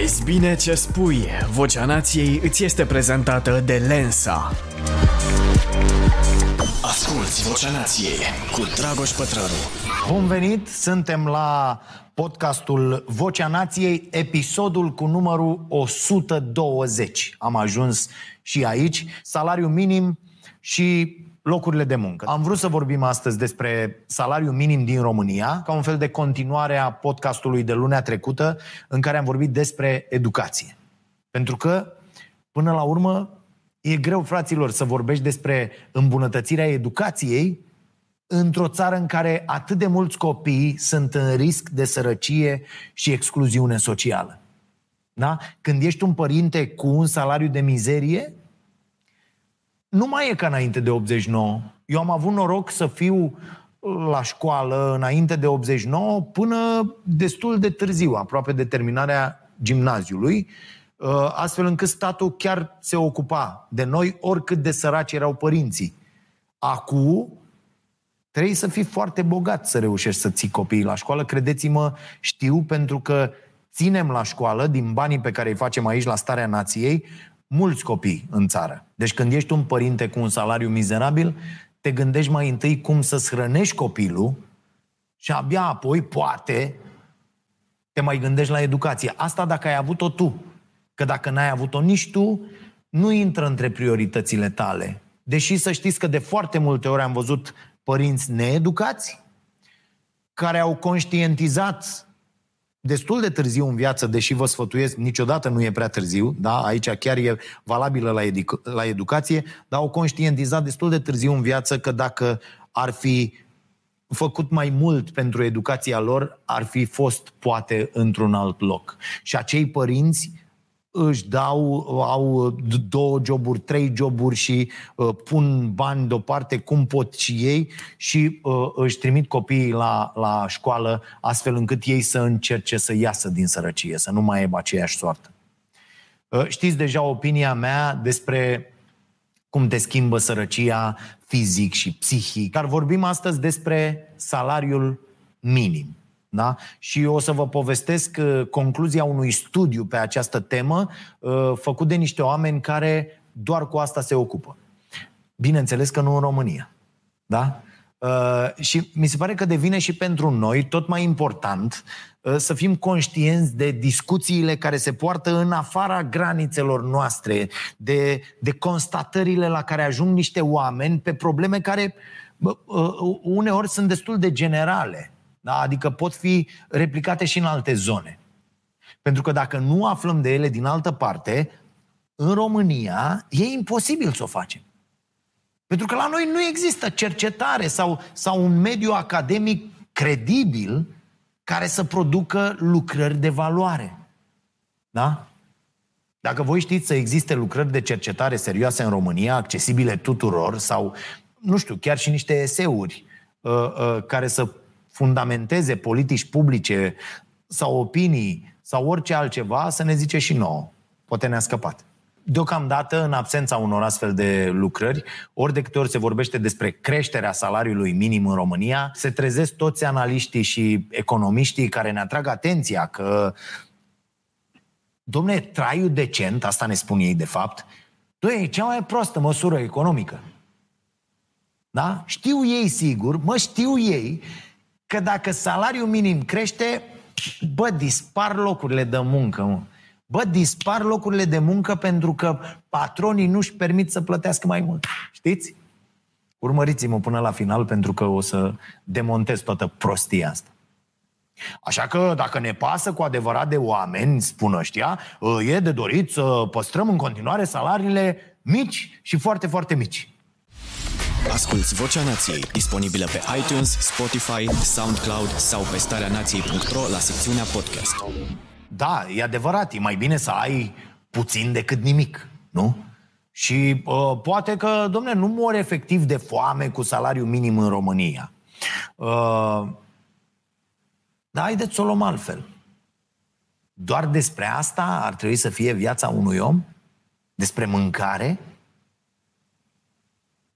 Vezi bine ce spui. Vocea nației îți este prezentată de Lensa. Asculți Vocea Nației cu Dragoș Pătrălu. Bun venit, suntem la podcastul Vocea Nației, episodul cu numărul 120. Am ajuns și aici, salariu minim și locurile de muncă. Am vrut să vorbim astăzi despre salariul minim din România, ca un fel de continuare a podcastului de lunea trecută, în care am vorbit despre educație. Pentru că, până la urmă, e greu, fraților, să vorbești despre îmbunătățirea educației într-o țară în care atât de mulți copii sunt în risc de sărăcie și excluziune socială. Da? Când ești un părinte cu un salariu de mizerie, nu mai e ca înainte de 89. Eu am avut noroc să fiu la școală înainte de 89 până destul de târziu, aproape de terminarea gimnaziului, uh, astfel încât statul chiar se ocupa de noi oricât de săraci erau părinții. Acum trebuie să fii foarte bogat să reușești să ții copiii la școală. Credeți-mă, știu, pentru că ținem la școală, din banii pe care îi facem aici la Starea Nației, mulți copii în țară. Deci când ești un părinte cu un salariu mizerabil, te gândești mai întâi cum să-ți hrănești copilul și abia apoi, poate, te mai gândești la educație. Asta dacă ai avut-o tu. Că dacă n-ai avut-o nici tu, nu intră între prioritățile tale. Deși să știți că de foarte multe ori am văzut părinți needucați, care au conștientizat destul de târziu în viață, deși vă sfătuiesc, niciodată nu e prea târziu, da? aici chiar e valabilă la, edu- la educație, dar au conștientizat destul de târziu în viață că dacă ar fi făcut mai mult pentru educația lor, ar fi fost poate într-un alt loc. Și acei părinți își dau, au două joburi, trei joburi și uh, pun bani deoparte cum pot și ei și uh, își trimit copiii la, la școală astfel încât ei să încerce să iasă din sărăcie, să nu mai aibă aceeași soartă. Uh, știți deja opinia mea despre cum te schimbă sărăcia fizic și psihic, dar vorbim astăzi despre salariul minim. Da? Și o să vă povestesc uh, concluzia unui studiu pe această temă uh, făcut de niște oameni care doar cu asta se ocupă. Bineînțeles că nu în România. Da? Uh, și mi se pare că devine și pentru noi tot mai important să fim conștienți de discuțiile care se poartă în afara granițelor noastre, de, de constatările la care ajung niște oameni pe probleme care uneori sunt destul de generale. Da? Adică pot fi replicate și în alte zone. Pentru că dacă nu aflăm de ele din altă parte, în România e imposibil să o facem. Pentru că la noi nu există cercetare sau, sau un mediu academic credibil care să producă lucrări de valoare. Da? Dacă voi știți să existe lucrări de cercetare serioase în România, accesibile tuturor, sau, nu știu, chiar și niște eseuri uh, uh, care să fundamenteze politici publice sau opinii sau orice altceva, să ne zice și nouă. Poate ne-a scăpat. Deocamdată, în absența unor astfel de lucrări, ori de câte ori se vorbește despre creșterea salariului minim în România, se trezesc toți analiștii și economiștii care ne atrag atenția că domne, traiul decent, asta ne spun ei de fapt, e cea mai proastă măsură economică. Da? Știu ei sigur, mă știu ei că dacă salariul minim crește, bă, dispar locurile de muncă, mă. Bă, dispar locurile de muncă pentru că patronii nu-și permit să plătească mai mult. Știți? Urmăriți-mă până la final pentru că o să demontez toată prostia asta. Așa că dacă ne pasă cu adevărat de oameni, spun ăștia, e de dorit să păstrăm în continuare salariile mici și foarte, foarte mici. Asculți Vocea Nației, disponibilă pe iTunes, Spotify, SoundCloud sau pe starea nației.ro la secțiunea podcast. Da, e adevărat, e mai bine să ai puțin decât nimic, nu? Și uh, poate că, domne, nu mor efectiv de foame cu salariu minim în România. Uh, dar haideți să o luăm altfel. Doar despre asta ar trebui să fie viața unui om? Despre mâncare?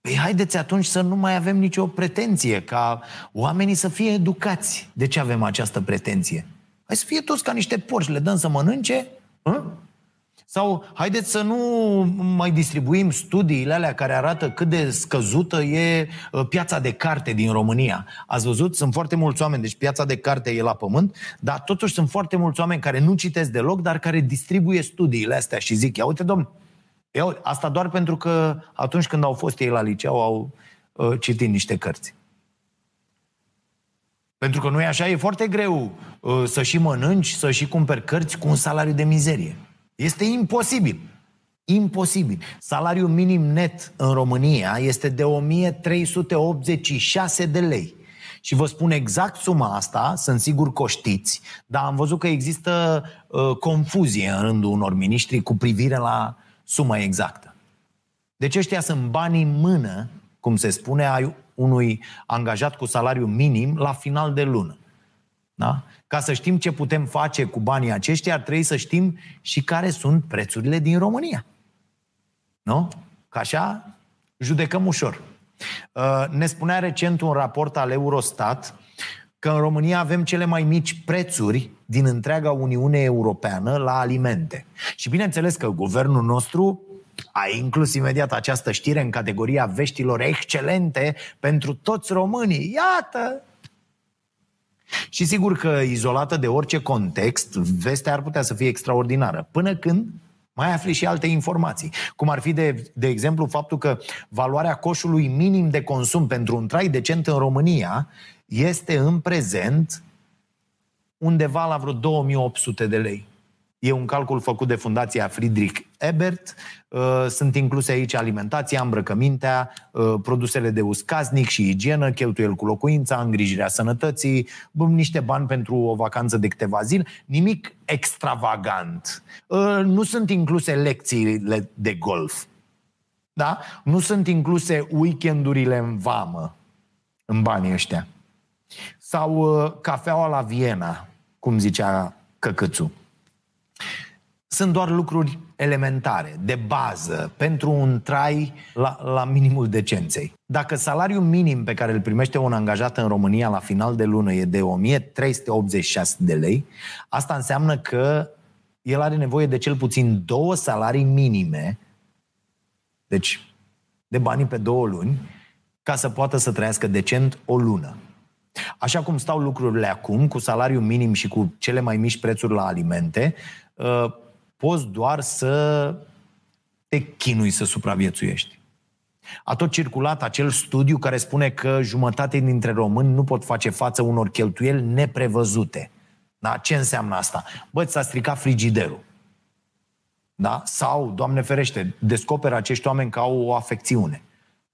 Păi haideți atunci să nu mai avem nicio pretenție, ca oamenii să fie educați. De ce avem această pretenție? Hai să fie toți ca niște porci, le dăm să mănânce, Hă? Sau haideți să nu mai distribuim studiile alea care arată cât de scăzută e uh, piața de carte din România. Ați văzut? Sunt foarte mulți oameni, deci piața de carte e la pământ, dar totuși sunt foarte mulți oameni care nu citesc deloc, dar care distribuie studiile astea și zic, ia uite domn, ia, asta doar pentru că atunci când au fost ei la liceu au uh, citit niște cărți. Pentru că nu e așa, e foarte greu uh, să și mănânci, să și cumperi cărți cu un salariu de mizerie. Este imposibil. Imposibil. Salariul minim net în România este de 1386 de lei. Și vă spun exact suma asta, sunt sigur că o știți, dar am văzut că există uh, confuzie în rândul unor miniștri cu privire la suma exactă. Deci ăștia sunt banii în mână, cum se spune, ai unui angajat cu salariu minim la final de lună. Da? Ca să știm ce putem face cu banii aceștia, ar trebui să știm și care sunt prețurile din România. Nu? Ca așa judecăm ușor. Uh, ne spunea recent un raport al Eurostat că în România avem cele mai mici prețuri din întreaga Uniune Europeană la alimente. Și bineînțeles că guvernul nostru a inclus imediat această știre în categoria veștilor excelente pentru toți românii. Iată! Și sigur că izolată de orice context, vestea ar putea să fie extraordinară. Până când mai afli și alte informații. Cum ar fi, de, de exemplu, faptul că valoarea coșului minim de consum pentru un trai decent în România este în prezent undeva la vreo 2800 de lei. E un calcul făcut de Fundația Friedrich Ebert. Uh, sunt incluse aici alimentația, îmbrăcămintea, uh, produsele de uscaznic și igienă, cheltuieli cu locuința, îngrijirea sănătății, niște bani pentru o vacanță de câteva zile. Nimic extravagant. Uh, nu sunt incluse lecțiile de golf. Da? Nu sunt incluse weekendurile în vamă în banii ăștia. Sau cafeaua la Viena, cum zicea Căcățu. Sunt doar lucruri elementare, de bază, pentru un trai la, la minimul decenței. Dacă salariul minim pe care îl primește un angajat în România la final de lună e de 1386 de lei, asta înseamnă că el are nevoie de cel puțin două salarii minime, deci de banii pe două luni, ca să poată să trăiască decent o lună. Așa cum stau lucrurile acum, cu salariu minim și cu cele mai mici prețuri la alimente, uh, poți doar să te chinui să supraviețuiești. A tot circulat acel studiu care spune că jumătate dintre români nu pot face față unor cheltuieli neprevăzute. Da? Ce înseamnă asta? Bă, ți-a stricat frigiderul. Da? Sau, Doamne ferește, descoperă acești oameni că au o afecțiune.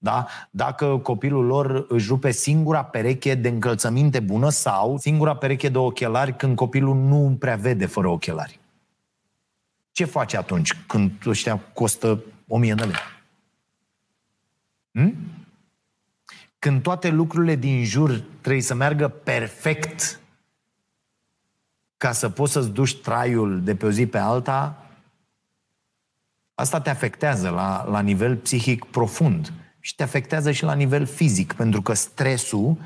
Da? Dacă copilul lor își rupe singura pereche de încălțăminte bună sau singura pereche de ochelari când copilul nu prea vede fără ochelari. Ce face atunci când ăștia costă 1000 de lei? Hm? Când toate lucrurile din jur trebuie să meargă perfect ca să poți să-ți duci traiul de pe o zi pe alta, asta te afectează la, la nivel psihic profund și te afectează și la nivel fizic, pentru că stresul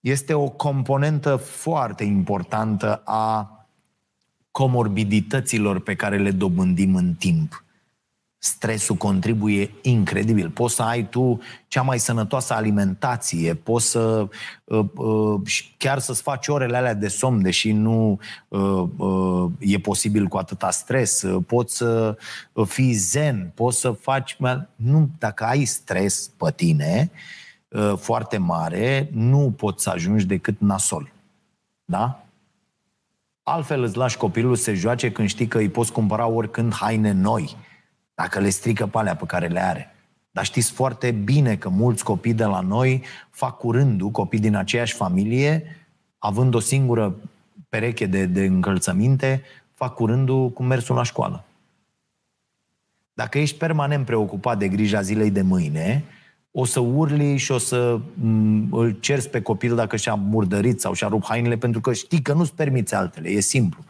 este o componentă foarte importantă a comorbidităților pe care le dobândim în timp. Stresul contribuie incredibil. Poți să ai tu cea mai sănătoasă alimentație, poți să uh, uh, chiar să-ți faci orele alea de somn, deși nu uh, uh, e posibil cu atâta stres. Poți să fii zen, poți să faci... Nu, dacă ai stres pe tine uh, foarte mare, nu poți să ajungi decât nasol. Da? Altfel îți lași copilul să se joace când știi că îi poți cumpăra oricând haine noi, dacă le strică pe alea pe care le are. Dar știți foarte bine că mulți copii de la noi fac curându, copii din aceeași familie, având o singură pereche de, de încălțăminte, fac curându cu mersul la școală. Dacă ești permanent preocupat de grija zilei de mâine, o să urli și o să m- îl cerți pe copil dacă și-a murdărit sau și-a rupt hainele, pentru că știi că nu-ți permiți altele. E simplu.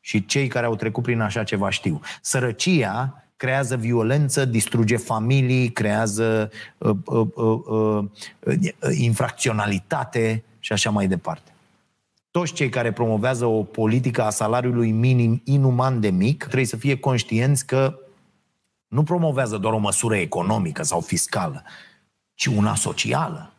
Și cei care au trecut prin așa ceva știu. Sărăcia creează violență, distruge familii, creează uh, uh, uh, uh, infracționalitate și așa mai departe. toți cei care promovează o politică a salariului minim inuman de mic trebuie să fie conștienți că nu promovează doar o măsură economică sau fiscală, ci una socială.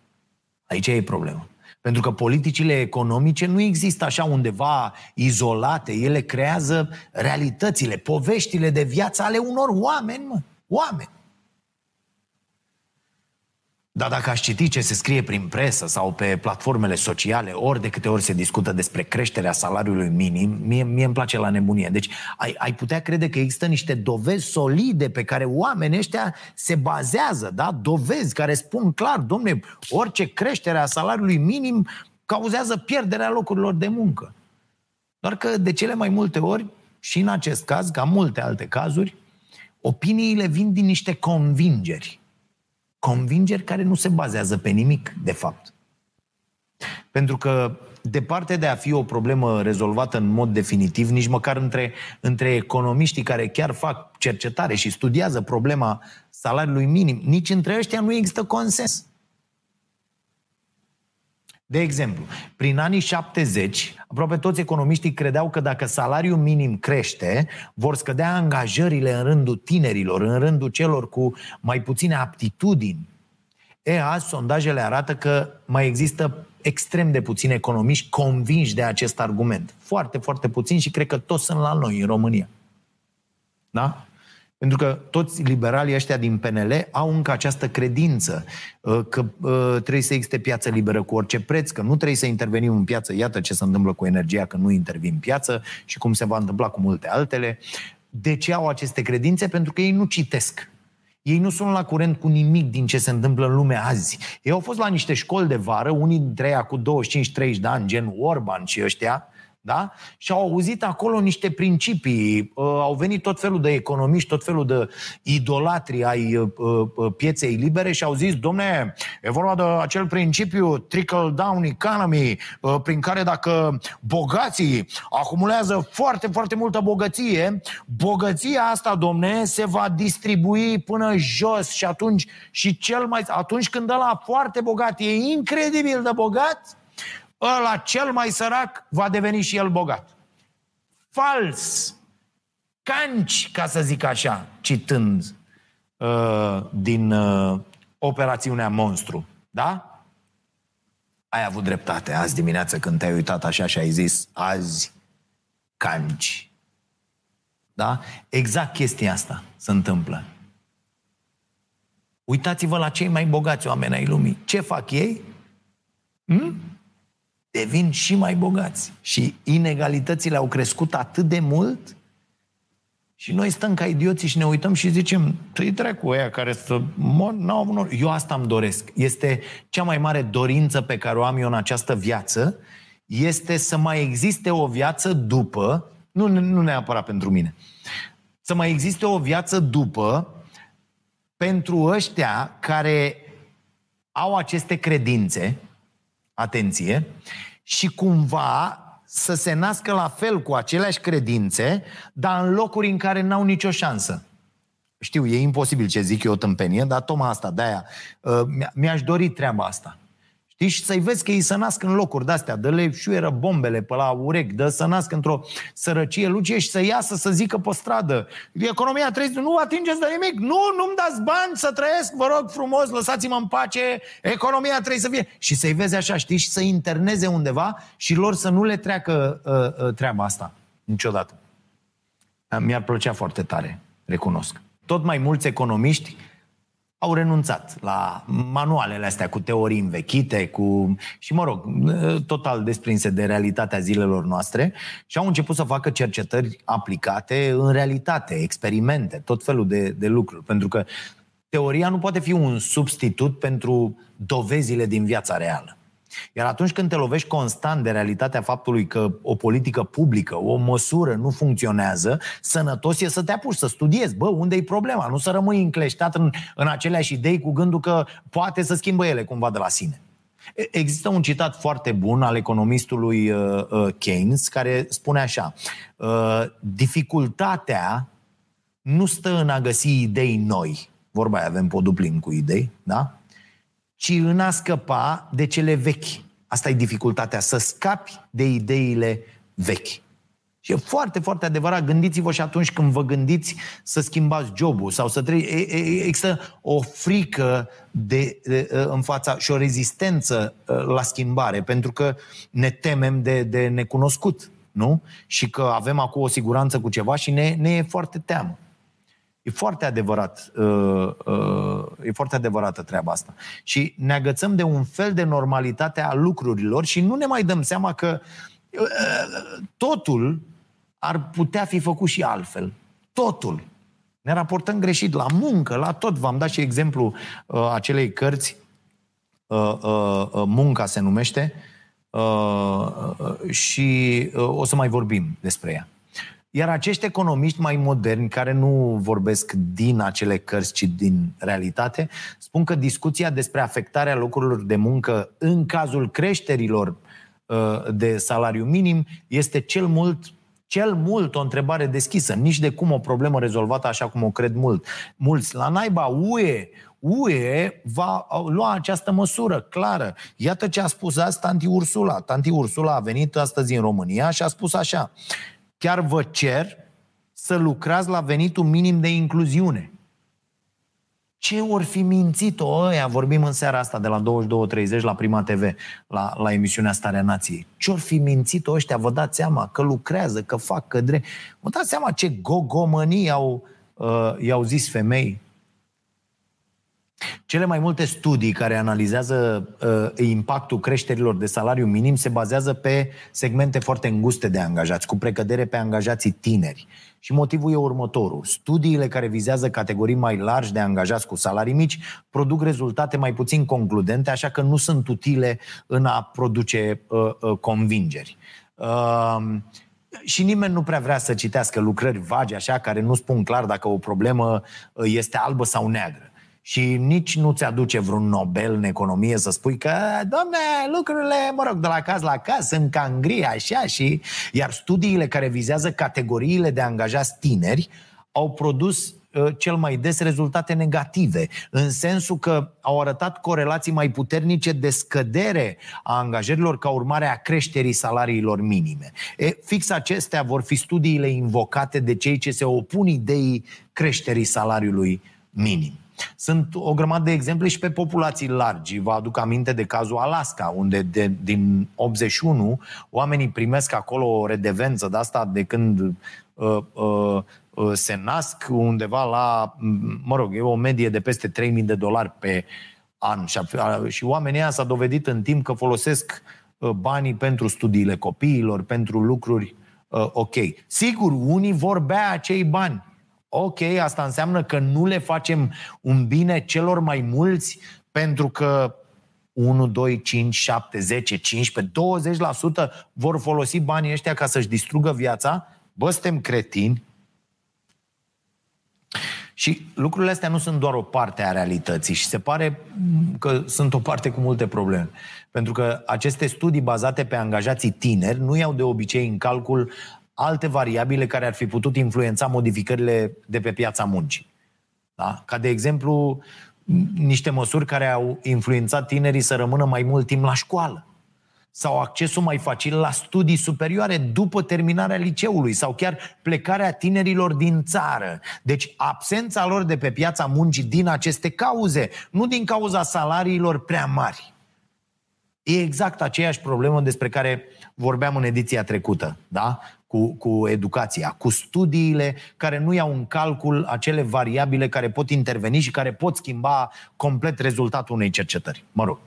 Aici e problema. Pentru că politicile economice nu există așa undeva izolate, ele creează realitățile, poveștile de viață ale unor oameni, mă. Oameni. Dar dacă aș citi ce se scrie prin presă sau pe platformele sociale, ori de câte ori se discută despre creșterea salariului minim, mie, mie îmi place la nebunie. Deci ai, ai putea crede că există niște dovezi solide pe care oamenii ăștia se bazează, da? Dovezi care spun clar, domne, orice creștere a salariului minim cauzează pierderea locurilor de muncă. Doar că de cele mai multe ori, și în acest caz, ca multe alte cazuri, opiniile vin din niște convingeri Convingeri care nu se bazează pe nimic, de fapt. Pentru că, departe de a fi o problemă rezolvată în mod definitiv, nici măcar între, între economiștii care chiar fac cercetare și studiază problema salariului minim, nici între ăștia nu există consens. De exemplu, prin anii 70, aproape toți economiștii credeau că dacă salariul minim crește, vor scădea angajările în rândul tinerilor, în rândul celor cu mai puține aptitudini. E, azi sondajele arată că mai există extrem de puțini economiști convinși de acest argument. Foarte, foarte puțini și cred că toți sunt la noi în România. Da? Pentru că toți liberalii ăștia din PNL au încă această credință uh, că uh, trebuie să existe piață liberă cu orice preț, că nu trebuie să intervenim în piață. Iată ce se întâmplă cu energia, că nu intervin în piață și cum se va întâmpla cu multe altele. De ce au aceste credințe? Pentru că ei nu citesc. Ei nu sunt la curent cu nimic din ce se întâmplă în lume azi. Ei au fost la niște școli de vară, unii dintre ei cu 25-30 de ani, gen Orban și ăștia, da? Și au auzit acolo niște principii, uh, au venit tot felul de economiști, tot felul de idolatri ai uh, uh, pieței libere și au zis, domne, e vorba de acel principiu trickle-down economy, uh, prin care dacă bogații acumulează foarte, foarte multă bogăție, bogăția asta, domne, se va distribui până jos și atunci și cel mai... Atunci când ăla foarte bogat e incredibil de bogat, ăla cel mai sărac va deveni și el bogat. Fals! Canci, ca să zic așa, citând uh, din uh, operațiunea Monstru. Da? Ai avut dreptate azi dimineață când te-ai uitat așa și ai zis azi canci. Da? Exact chestia asta se întâmplă. Uitați-vă la cei mai bogați oameni ai lumii. Ce fac ei? Hmm? Devin și mai bogați. Și inegalitățile au crescut atât de mult și noi stăm ca idioții și ne uităm și zicem, tăi dracu ăia care să mor, n-au avut nor. Eu asta îmi doresc. Este cea mai mare dorință pe care o am eu în această viață, este să mai existe o viață după, nu, nu neapărat pentru mine, să mai existe o viață după pentru ăștia care au aceste credințe, atenție, și cumva să se nască la fel cu aceleași credințe, dar în locuri în care n-au nicio șansă. Știu, e imposibil ce zic eu o tâmpenie, dar tocmai asta, de-aia uh, mi-aș dori treaba asta. Știi? Și să-i vezi că ei să nasc în locuri de-astea, dă-le șuieră bombele pe la urechi, dă să nasc într-o sărăcie lucie și să iasă să zică pe stradă. Economia trebuie nu atingeți de nimic, nu, nu-mi dați bani să trăiesc, vă rog frumos, lăsați-mă în pace, economia trebuie să fie. Și să-i vezi așa, știi, și să interneze undeva și lor să nu le treacă uh, uh, treaba asta niciodată. Mi-ar plăcea foarte tare, recunosc. Tot mai mulți economiști au renunțat la manualele astea cu teorii învechite, cu și mă rog, total desprinse de realitatea zilelor noastre și au început să facă cercetări aplicate în realitate, experimente, tot felul de, de lucruri. Pentru că teoria nu poate fi un substitut pentru dovezile din viața reală. Iar atunci când te lovești constant de realitatea faptului că o politică publică, o măsură nu funcționează, sănătos e să te apuci să studiezi. Bă, unde e problema? Nu să rămâi încleștat în, în aceleași idei cu gândul că poate să schimbă ele cumva de la sine. Există un citat foarte bun al economistului uh, uh, Keynes care spune așa uh, Dificultatea nu stă în a găsi idei noi. Vorba aia, avem poduplin cu idei, da? Ci în a scăpa de cele vechi. Asta e dificultatea, să scapi de ideile vechi. Și e foarte, foarte adevărat. Gândiți-vă și atunci când vă gândiți să schimbați jobul sau să treci. Există o frică de, de, în fața și o rezistență uh, la schimbare, pentru că ne temem de, de necunoscut, nu? Și că avem acum o siguranță cu ceva și ne, ne e foarte teamă. E foarte adevărat, uh, uh, e foarte adevărată treaba asta. Și ne agățăm de un fel de normalitate a lucrurilor și nu ne mai dăm seama că totul ar putea fi făcut și altfel. Totul. Ne raportăm greșit la muncă, la tot. V-am dat și exemplu uh, acelei cărți, uh, uh, uh, Munca se numește, uh, uh, și uh, o să mai vorbim despre ea. Iar acești economiști mai moderni, care nu vorbesc din acele cărți, ci din realitate, spun că discuția despre afectarea locurilor de muncă în cazul creșterilor uh, de salariu minim este cel mult cel mult o întrebare deschisă, nici de cum o problemă rezolvată așa cum o cred mult. mulți. La naiba UE, UE va lua această măsură clară. Iată ce a spus azi Tanti Ursula. Tanti Ursula a venit astăzi în România și a spus așa. Chiar vă cer să lucrați la venitul minim de incluziune. Ce ori fi mințit-o ăia? Vorbim în seara asta de la 22.30 la Prima TV, la, la emisiunea Starea Nației. Ce ori fi mințit-o ăștia? Vă dați seama că lucrează, că fac, că dre... Vă dați seama ce gogomănii au, uh, i-au zis femei? Cele mai multe studii care analizează uh, impactul creșterilor de salariu minim se bazează pe segmente foarte înguste de angajați, cu precădere pe angajații tineri. Și motivul e următorul. Studiile care vizează categorii mai largi de angajați cu salarii mici produc rezultate mai puțin concludente, așa că nu sunt utile în a produce uh, uh, convingeri. Uh, și nimeni nu prea vrea să citească lucrări vagi, așa, care nu spun clar dacă o problemă uh, este albă sau neagră și nici nu-ți aduce vreun Nobel în economie să spui că, domne, lucrurile, mă rog, de la caz la caz sunt cam gri, așa și... Iar studiile care vizează categoriile de angajați tineri au produs uh, cel mai des rezultate negative, în sensul că au arătat corelații mai puternice de scădere a angajărilor ca urmare a creșterii salariilor minime. E, fix acestea vor fi studiile invocate de cei ce se opun ideii creșterii salariului minim. Sunt o grămadă de exemple și pe populații largi. Vă aduc aminte de cazul Alaska, unde de, din 81 oamenii primesc acolo o redevență de asta de când uh, uh, uh, se nasc undeva la, mă rog, e o medie de peste 3000 de dolari pe an. Și, și oamenii ăia s-a dovedit în timp că folosesc uh, banii pentru studiile copiilor, pentru lucruri uh, ok. Sigur, unii vor bea acei bani Ok, asta înseamnă că nu le facem un bine celor mai mulți pentru că 1, 2, 5, 7, 10, 15, 20% vor folosi banii ăștia ca să-și distrugă viața? Bă, suntem cretini? Și lucrurile astea nu sunt doar o parte a realității și se pare că sunt o parte cu multe probleme. Pentru că aceste studii bazate pe angajații tineri nu iau de obicei în calcul alte variabile care ar fi putut influența modificările de pe piața muncii. Da? Ca de exemplu, niște măsuri care au influențat tinerii să rămână mai mult timp la școală sau accesul mai facil la studii superioare după terminarea liceului sau chiar plecarea tinerilor din țară. Deci absența lor de pe piața muncii din aceste cauze, nu din cauza salariilor prea mari. E exact aceeași problemă despre care vorbeam în ediția trecută, da? Cu, cu educația, cu studiile care nu iau în calcul acele variabile care pot interveni și care pot schimba complet rezultatul unei cercetări. Mă rog.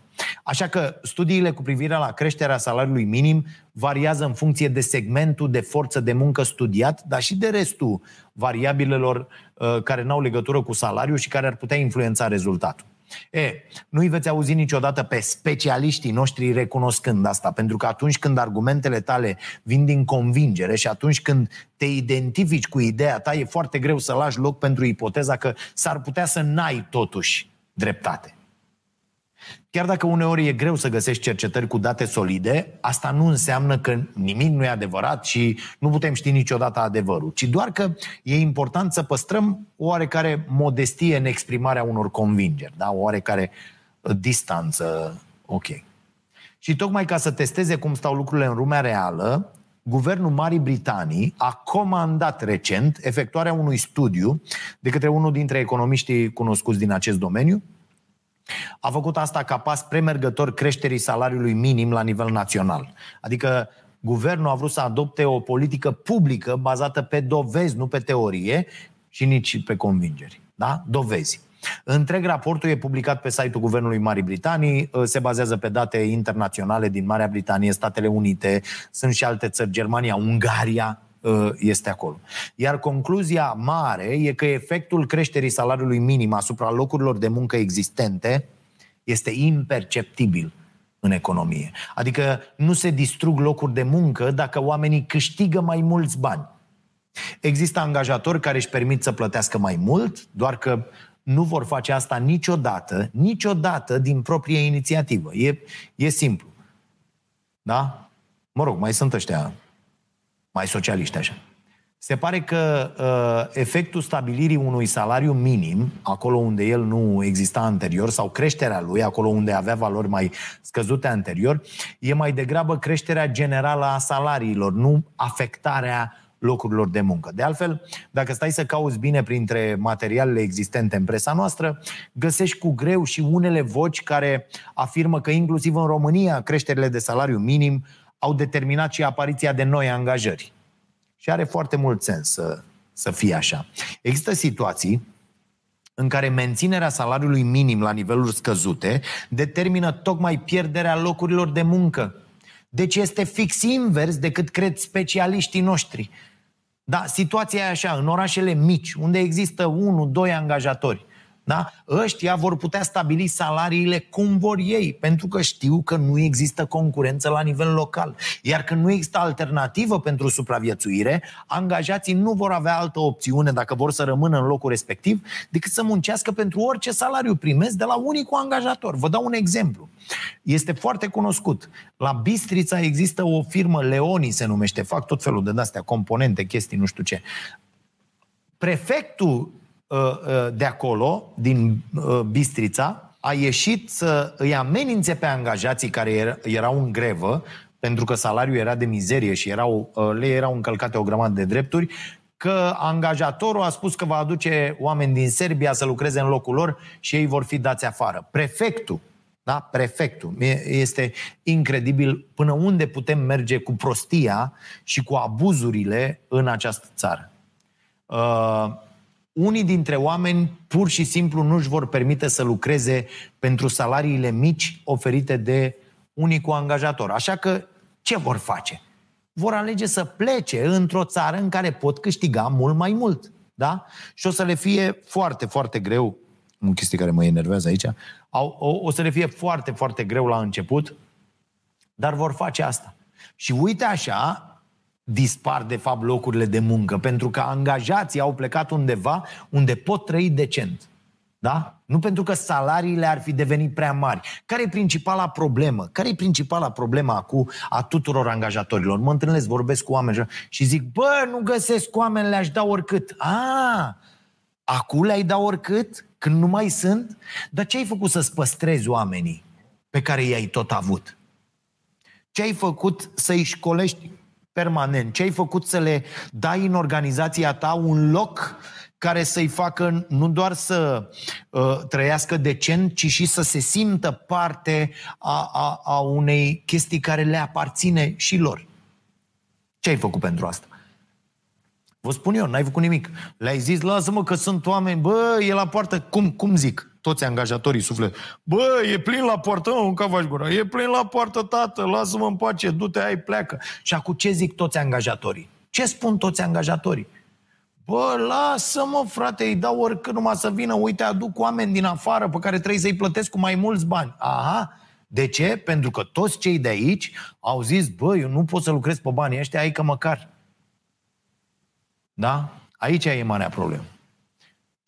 Așa că studiile cu privire la creșterea salariului minim variază în funcție de segmentul de forță de muncă studiat, dar și de restul variabilelor uh, care n-au legătură cu salariul și care ar putea influența rezultatul. E, nu-i veți auzi niciodată pe specialiștii noștri recunoscând asta, pentru că atunci când argumentele tale vin din convingere și atunci când te identifici cu ideea ta, e foarte greu să lași loc pentru ipoteza că s-ar putea să n-ai totuși dreptate. Chiar dacă uneori e greu să găsești cercetări cu date solide, asta nu înseamnă că nimic nu e adevărat și nu putem ști niciodată adevărul, ci doar că e important să păstrăm oarecare modestie în exprimarea unor convingeri, da? oarecare uh, distanță. Ok. Și tocmai ca să testeze cum stau lucrurile în lumea reală, Guvernul Marii Britanii a comandat recent efectuarea unui studiu de către unul dintre economiștii cunoscuți din acest domeniu. A făcut asta ca pas premergător creșterii salariului minim la nivel național. Adică guvernul a vrut să adopte o politică publică bazată pe dovezi, nu pe teorie și nici pe convingeri. Da? Dovezi. Întreg raportul e publicat pe site-ul Guvernului Marii Britanii, uh, se bazează pe date internaționale din Marea Britanie, Statele Unite, sunt și alte țări, Germania, Ungaria, uh, este acolo. Iar concluzia mare e că efectul creșterii salariului minim asupra locurilor de muncă existente este imperceptibil în economie. Adică nu se distrug locuri de muncă dacă oamenii câștigă mai mulți bani. Există angajatori care își permit să plătească mai mult, doar că nu vor face asta niciodată, niciodată din proprie inițiativă. E, e simplu. Da? Mă rog, mai sunt ăștia mai socialiști așa. Se pare că uh, efectul stabilirii unui salariu minim, acolo unde el nu exista anterior, sau creșterea lui, acolo unde avea valori mai scăzute anterior, e mai degrabă creșterea generală a salariilor, nu afectarea locurilor de muncă. De altfel, dacă stai să cauți bine printre materialele existente în presa noastră, găsești cu greu și unele voci care afirmă că inclusiv în România creșterile de salariu minim au determinat și apariția de noi angajări. Și are foarte mult sens să, să fie așa. Există situații în care menținerea salariului minim la niveluri scăzute determină tocmai pierderea locurilor de muncă. Deci este fix invers decât cred specialiștii noștri. Da, situația e așa, în orașele mici, unde există unul, doi angajatori, da? Ăștia vor putea stabili salariile cum vor ei, pentru că știu că nu există concurență la nivel local. Iar când nu există alternativă pentru supraviețuire, angajații nu vor avea altă opțiune dacă vor să rămână în locul respectiv decât să muncească pentru orice salariu primesc de la unicul angajator. Vă dau un exemplu. Este foarte cunoscut. La Bistrița există o firmă, Leoni se numește, fac tot felul de astea, componente, chestii, nu știu ce. Prefectul uh, uh, de acolo, din uh, Bistrița, a ieșit să îi amenințe pe angajații care erau în grevă, pentru că salariul era de mizerie și erau, le erau încălcate o grămadă de drepturi, că angajatorul a spus că va aduce oameni din Serbia să lucreze în locul lor și ei vor fi dați afară. Prefectul da? Prefectul. Este incredibil până unde putem merge cu prostia și cu abuzurile în această țară. Uh, unii dintre oameni pur și simplu nu își vor permite să lucreze pentru salariile mici oferite de unicul angajator. Așa că ce vor face? Vor alege să plece într-o țară în care pot câștiga mult mai mult. Da? Și o să le fie foarte, foarte greu o chestie care mă enervează aici, au, o, o să le fie foarte, foarte greu la început, dar vor face asta. Și uite așa, dispar de fapt locurile de muncă, pentru că angajații au plecat undeva unde pot trăi decent. Da? Nu pentru că salariile ar fi devenit prea mari. Care e principala problemă? Care e principala problemă acum a tuturor angajatorilor? Mă întâlnesc, vorbesc cu oameni și zic, bă, nu găsesc oameni, le-aș da oricât. A, acum le-ai da oricât? când nu mai sunt, dar ce ai făcut să-ți păstrezi oamenii pe care i-ai tot avut? Ce ai făcut să-i școlești permanent? Ce ai făcut să le dai în organizația ta un loc care să-i facă nu doar să uh, trăiască decent, ci și să se simtă parte a, a, a unei chestii care le aparține și lor. Ce ai făcut pentru asta? Vă spun eu, n-ai făcut nimic. Le-ai zis, lasă-mă că sunt oameni, bă, e la poartă, cum, cum zic? Toți angajatorii suflet. Bă, e plin la poartă, un cavaș gura. E plin la poartă, tată, lasă-mă în pace, du-te, ai, pleacă. Și acum ce zic toți angajatorii? Ce spun toți angajatorii? Bă, lasă-mă, frate, îi dau oricât numai să vină, uite, aduc oameni din afară pe care trebuie să-i plătesc cu mai mulți bani. Aha, de ce? Pentru că toți cei de aici au zis, bă, eu nu pot să lucrez pe banii ăștia, ai că măcar. Da? Aici e marea problemă.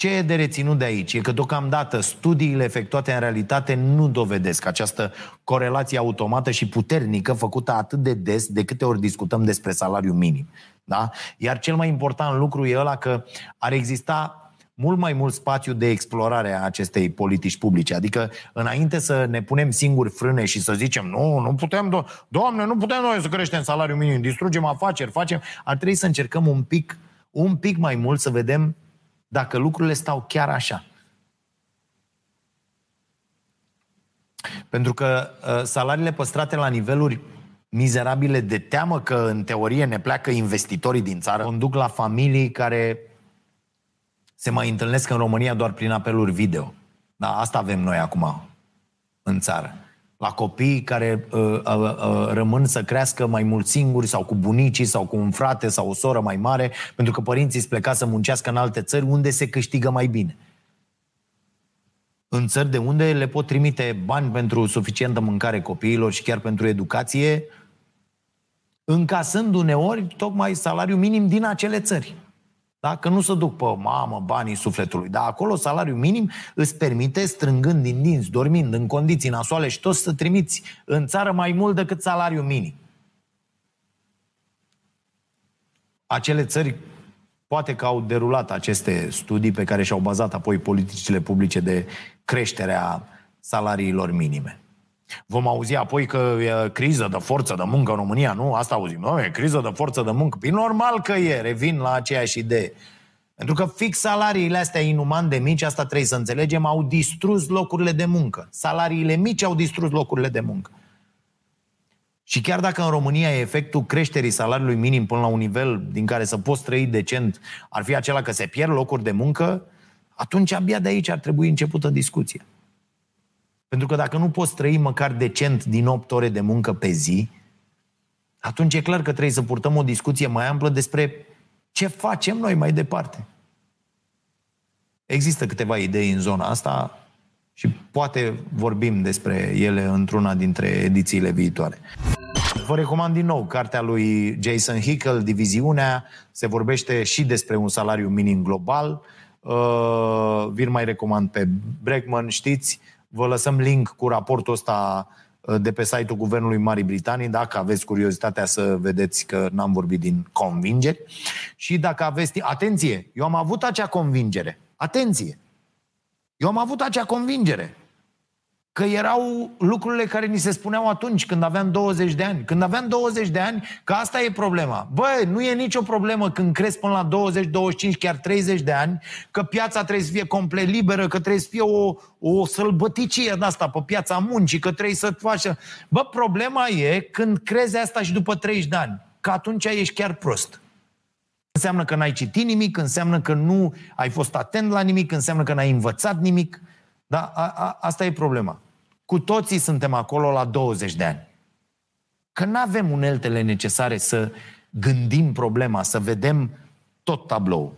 Ce e de reținut de aici? E că deocamdată studiile efectuate în realitate nu dovedesc această corelație automată și puternică făcută atât de des de câte ori discutăm despre salariu minim. Da? Iar cel mai important lucru e ăla că ar exista mult mai mult spațiu de explorare a acestei politici publice. Adică, înainte să ne punem singuri frâne și să zicem nu, nu putem, do- doamne, nu putem noi să creștem salariul minim, distrugem afaceri, facem... Ar trebui să încercăm un pic, un pic mai mult să vedem dacă lucrurile stau chiar așa. Pentru că uh, salariile păstrate la niveluri mizerabile de teamă că în teorie ne pleacă investitorii din țară, conduc la familii care se mai întâlnesc în România doar prin apeluri video. Da, asta avem noi acum în țară. La copii care uh, uh, uh, rămân să crească mai mult singuri sau cu bunicii sau cu un frate sau o soră mai mare, pentru că părinții sunt plecați să muncească în alte țări unde se câștigă mai bine. În țări de unde le pot trimite bani pentru suficientă mâncare copiilor și chiar pentru educație, încasând uneori tocmai salariul minim din acele țări. Da? Că nu se duc pe mamă banii sufletului. Dar acolo salariul minim îți permite, strângând din dinți, dormind în condiții nasoale și tot să trimiți în țară mai mult decât salariul minim. Acele țări poate că au derulat aceste studii pe care și-au bazat apoi politicile publice de creștere a salariilor minime. Vom auzi apoi că e criză de forță de muncă în România, nu? Asta auzim. Nu, e criză de forță de muncă. Păi normal că e, revin la aceeași idee. Pentru că fix salariile astea inuman de mici, asta trebuie să înțelegem, au distrus locurile de muncă. Salariile mici au distrus locurile de muncă. Și chiar dacă în România efectul creșterii salariului minim până la un nivel din care să poți trăi decent ar fi acela că se pierd locuri de muncă, atunci abia de aici ar trebui începută discuția. Pentru că dacă nu poți trăi măcar decent din 8 ore de muncă pe zi, atunci e clar că trebuie să purtăm o discuție mai amplă despre ce facem noi mai departe. Există câteva idei în zona asta și poate vorbim despre ele într-una dintre edițiile viitoare. Vă recomand din nou cartea lui Jason Hickel, Diviziunea. Se vorbește și despre un salariu minim global. Uh, vi-l mai recomand pe Bregman, știți. Vă lăsăm link cu raportul ăsta uh, de pe site-ul Guvernului Marii Britanii, dacă aveți curiozitatea să vedeți că n-am vorbit din convingeri. Și dacă aveți... Atenție! Eu am avut acea convingere. Atenție! Eu am avut acea convingere că erau lucrurile care ni se spuneau atunci, când aveam 20 de ani. Când aveam 20 de ani, că asta e problema. Bă, nu e nicio problemă când crezi până la 20, 25, chiar 30 de ani, că piața trebuie să fie complet liberă, că trebuie să fie o, o sălbăticie de asta pe piața muncii, că trebuie să faci... Bă, problema e când crezi asta și după 30 de ani, că atunci ești chiar prost. Înseamnă că n-ai citit nimic, înseamnă că nu ai fost atent la nimic, înseamnă că n-ai învățat nimic. Da, a, a, asta e problema. Cu toții suntem acolo la 20 de ani. Că nu avem uneltele necesare să gândim problema, să vedem tot tablou.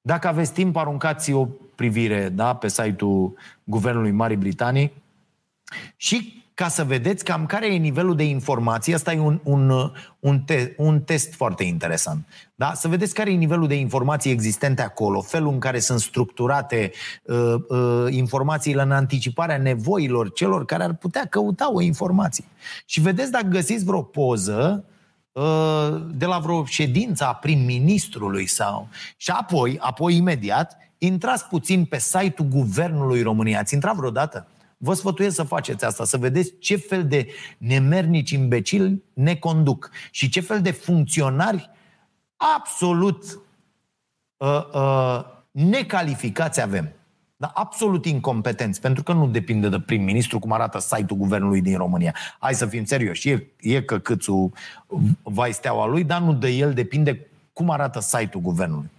Dacă aveți timp, aruncați o privire da, pe site-ul Guvernului Marii Britanii și ca să vedeți cam care e nivelul de informație. Asta e un, un, un, te, un test foarte interesant. Da? Să vedeți care e nivelul de informații existente acolo, felul în care sunt structurate uh, uh, informațiile în anticiparea nevoilor celor care ar putea căuta o informație. Și vedeți dacă găsiți vreo poză uh, de la vreo ședință a prim-ministrului sau... Și apoi, apoi imediat, intrați puțin pe site-ul Guvernului României. Ați intrat vreodată? Vă sfătuiesc să faceți asta, să vedeți ce fel de nemernici imbecili ne conduc și ce fel de funcționari absolut uh, uh, necalificați avem. Dar absolut incompetenți, pentru că nu depinde de prim-ministru cum arată site-ul guvernului din România. Hai să fim serioși, e, e căcâțul vai steaua lui, dar nu de el depinde cum arată site-ul guvernului.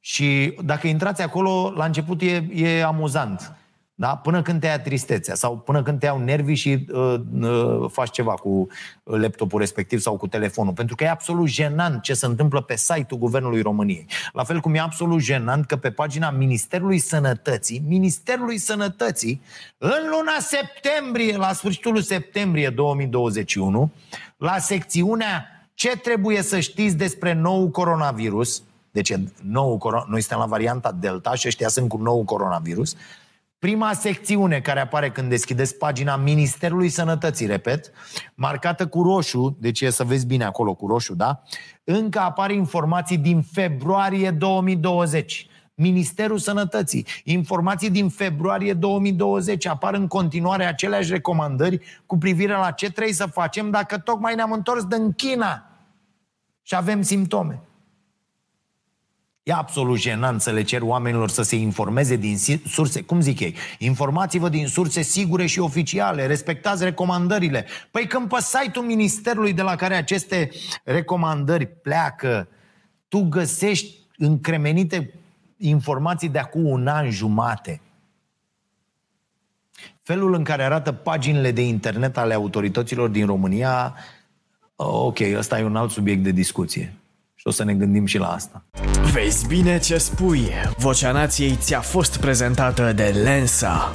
Și dacă intrați acolo, la început e, e amuzant da? Până când te ia tristețea sau până când te iau nervii și uh, uh, faci ceva cu laptopul respectiv sau cu telefonul. Pentru că e absolut jenant ce se întâmplă pe site-ul Guvernului României. La fel cum e absolut jenant că pe pagina Ministerului Sănătății, Ministerului Sănătății, în luna septembrie, la sfârșitul septembrie 2021, la secțiunea ce trebuie să știți despre nou coronavirus, deci nou, noi suntem la varianta Delta și ăștia sunt cu nou coronavirus, Prima secțiune care apare când deschideți pagina Ministerului Sănătății, repet, marcată cu roșu, deci e să vezi bine acolo cu roșu, da? Încă apar informații din februarie 2020. Ministerul Sănătății. Informații din februarie 2020 apar în continuare aceleași recomandări cu privire la ce trebuie să facem dacă tocmai ne-am întors din China și avem simptome. E absolut jenant să le cer oamenilor să se informeze din surse, cum zic ei, informați-vă din surse sigure și oficiale, respectați recomandările. Păi când pe site-ul ministerului de la care aceste recomandări pleacă, tu găsești încremenite informații de acum un an jumate. Felul în care arată paginile de internet ale autorităților din România, ok, ăsta e un alt subiect de discuție. Și o să ne gândim și la asta. Vezi bine ce spui. Vocea Nației ți-a fost prezentată de Lensa.